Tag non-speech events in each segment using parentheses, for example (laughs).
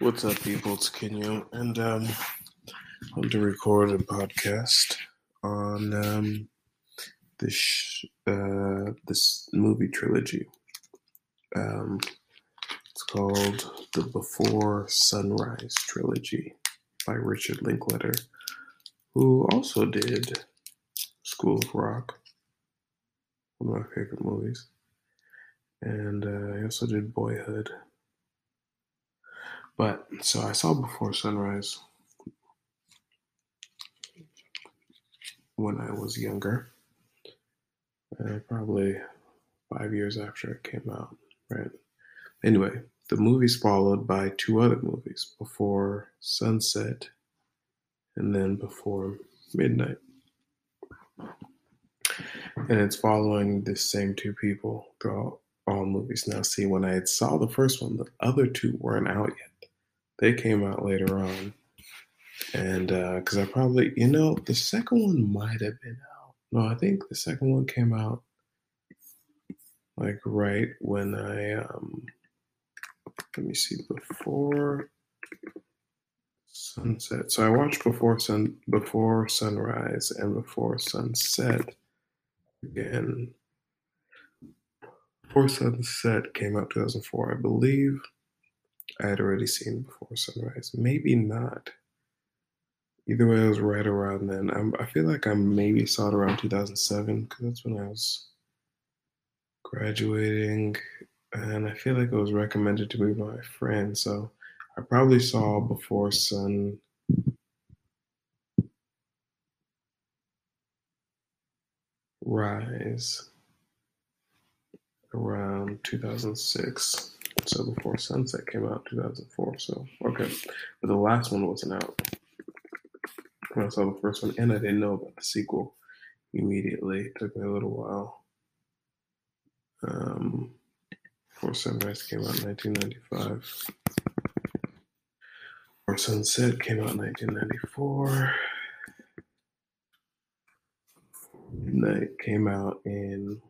What's up, people? It's Kenyo, and um, I want to record a podcast on um, this uh, this movie trilogy. Um, it's called the Before Sunrise trilogy by Richard Linklater, who also did School of Rock, one of my favorite movies, and uh, he also did Boyhood. But so I saw Before Sunrise when I was younger, uh, probably five years after it came out, right? Anyway, the movie's followed by two other movies Before Sunset and then Before Midnight. And it's following the same two people throughout all movies. Now, see, when I saw the first one, the other two weren't out yet. They came out later on. And because uh, I probably, you know, the second one might have been out. No, I think the second one came out like right when I, um, let me see, before sunset. So I watched before sun, before sunrise and before sunset again. Before Sunset came out 2004, I believe. I had already seen Before Sunrise. Maybe not. Either way, it was right around then. I'm, I feel like I maybe saw it around 2007 because that's when I was graduating, and I feel like it was recommended to me by a friend. So I probably saw Before Sun Rise around 2006. So before Sunset came out, 2004. So okay, but the last one wasn't out when I saw the first one, and I didn't know about the sequel immediately. It took me a little while. Um, before Sunrise came out in 1995. Before Sunset came out in 1994. Midnight came out in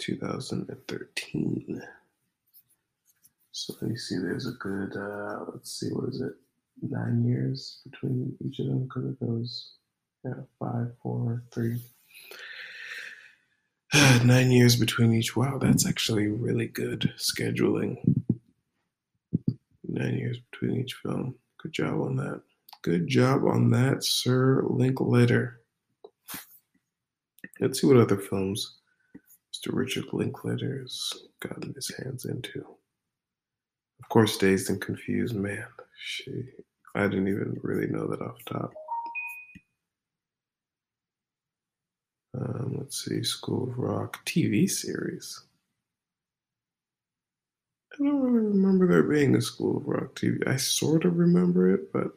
2013. So let me see, there's a good, uh, let's see, what is it, nine years between each of them because it goes, yeah, five, four, three. (sighs) nine years between each. Wow, that's actually really good scheduling. Nine years between each film. Good job on that. Good job on that, Sir Linklater. Let's see what other films Mr. Richard Linklater has gotten his hands into. Of course, Dazed and Confused. Man, she, I didn't even really know that off top. Um, let's see, School of Rock TV series. I don't really remember there being a School of Rock TV. I sort of remember it, but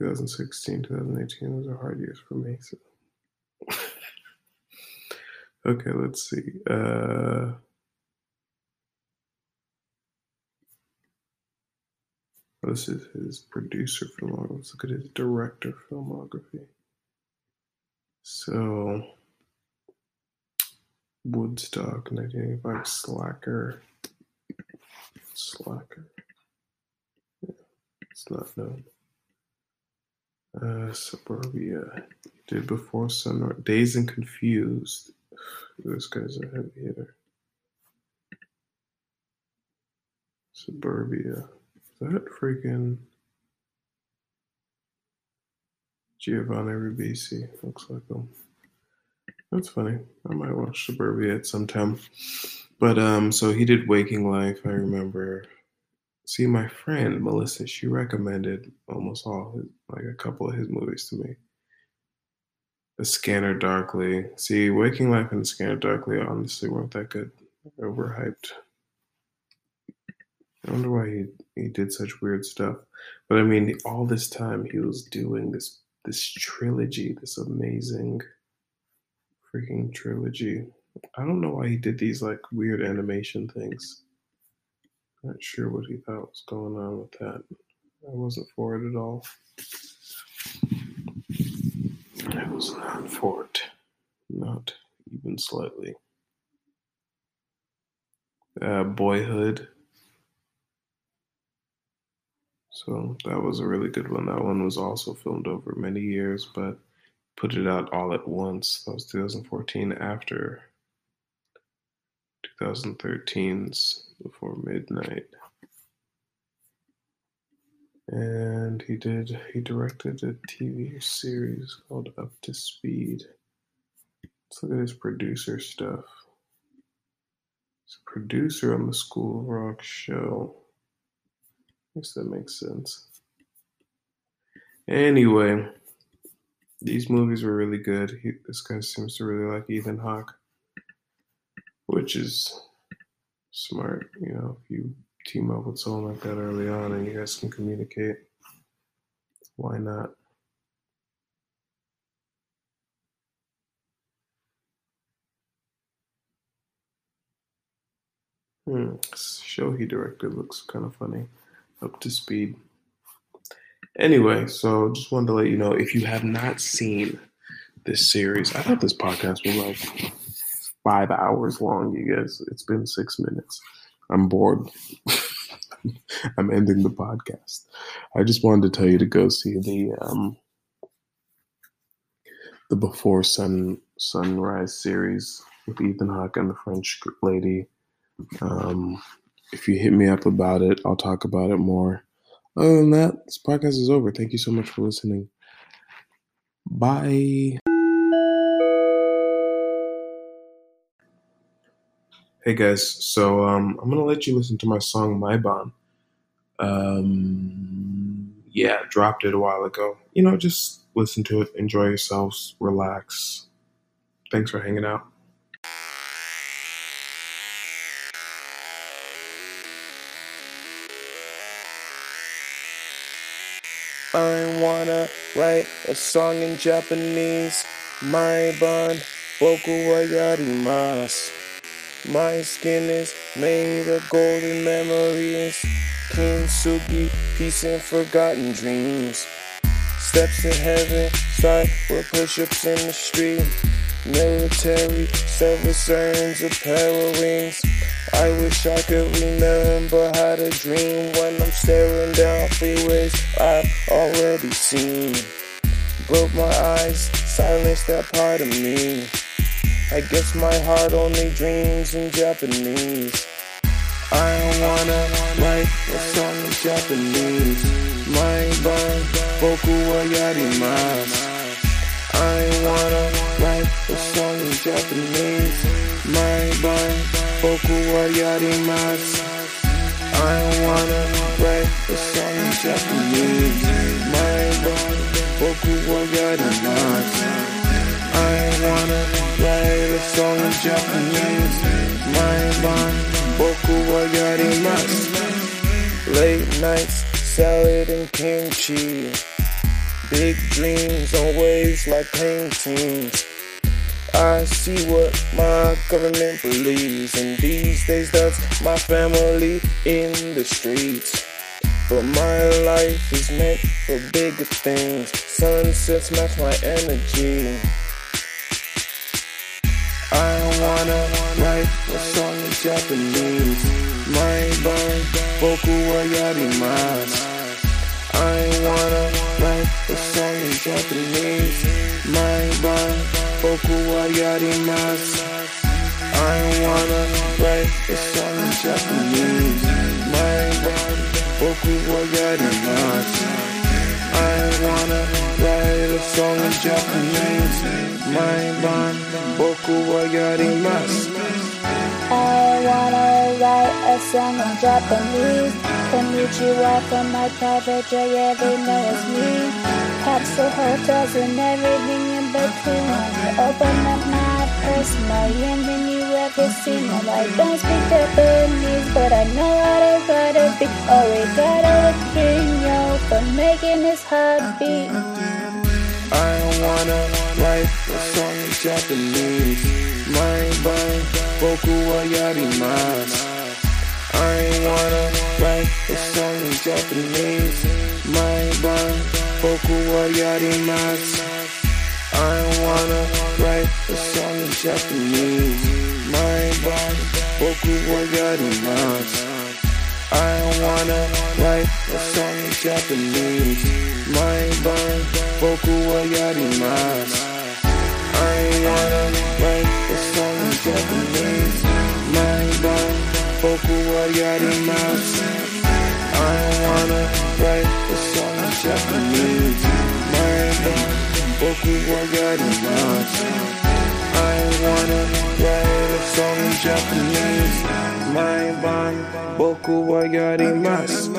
2016, 2018 was a hard years for me. So. Okay, let's see. Uh, this is his producer filmography. Let's look at his director filmography. So, Woodstock, 1985, Slacker. Slacker. Yeah, it's not known. Uh, Suburbia. Did Before Sunrise. Dazed and Confused. This guy's a heavy hitter. Suburbia. That freaking Giovanni Ribisi? Looks like him. That's funny. I might watch Suburbia at some time. But um, so he did Waking Life. I remember See, my friend Melissa, she recommended almost all his, like a couple of his movies to me. The Scanner Darkly. See, Waking Life and The Scanner Darkly honestly weren't that good. Overhyped. I wonder why he, he did such weird stuff. But I mean, all this time he was doing this this trilogy, this amazing freaking trilogy. I don't know why he did these like weird animation things. Not sure what he thought was going on with that. I wasn't for it at all. I was not for it. not even slightly. Uh, Boyhood. So that was a really good one. That one was also filmed over many years, but put it out all at once. That was 2014 after 2013's Before Midnight. And he did, he directed a TV series called Up to Speed. Let's look at his producer stuff. He's a producer on the School of Rock show. I guess that makes sense. Anyway, these movies were really good. He, this guy seems to really like Ethan Hawke, which is smart. You know, if you team up with someone like that early on and you guys can communicate, why not? Hmm. Show he directed looks kind of funny. Up to speed. Anyway, so just wanted to let you know if you have not seen this series, I thought this podcast was like five hours long, you guys. It's been six minutes. I'm bored. (laughs) I'm ending the podcast. I just wanted to tell you to go see the um, the Before Sun Sunrise series with Ethan Hawke and the French lady. Um, if you hit me up about it, I'll talk about it more. Other than that, this podcast is over. Thank you so much for listening. Bye. Hey guys, so um, I'm gonna let you listen to my song My Bon. Um, yeah, dropped it a while ago. You know, just listen to it, enjoy yourselves, relax. Thanks for hanging out. I wanna write a song in Japanese. My bond, boku wa yarimasu. My skin is made of golden memories. Kintsugi, peace and forgotten dreams. Steps in heaven, start with push-ups in the street. Military service earns a pair of wings. I wish I could remember how to dream when I'm staring down freeways I've already seen. Broke my eyes, silenced that part of me. I guess my heart only dreams in Japanese. I don't wanna write a song in Japanese. My band, boku wa yarimasu. I wanna write a song in Japanese. My band, boku wa yarimasu. I wanna write a song in Japanese. My band, boku wa yarimasu. I wanna write a song in Japanese. My band, boku wa yarimasu. Late nights, salad and kimchi. Big dreams on waves like paintings. I see what my government believes, and these days that's my family in the streets. But my life is meant for bigger things. Sunsets match my energy. I wanna write a song in Japanese. My band, boku wa yarimasu. I wanna write a song in Japanese. My band, boku wa yarimasu. I wanna write a song in Japanese. My band, boku wa yarimasu. I wanna write a song in Japanese. My band, boku wa yarimasu. I wanna write a song in Japanese. Konnichiwa from my private jet, yeah, they know it's me. Capsule hotels and everything in between. Open up my personal and then don't Japanese, but I know gotta. Oh, for making this. I wanna write a song in Japanese. My band, boku wa yarimasu. I wanna write a song in Japanese. My band, boku wa yarimasu. I wanna write a song in Japanese. Maiban, boku wa yarimasu. I wanna write a song in Japanese. Maiban, boku wa yarimasu. I wanna write a song in Japanese. Maiban, boku wa yarimasu. I wanna write a song in Japanese. Maiban, boku wa yarimasu. I wanna write song in Japanese. Maiban, boku wa yarimasu.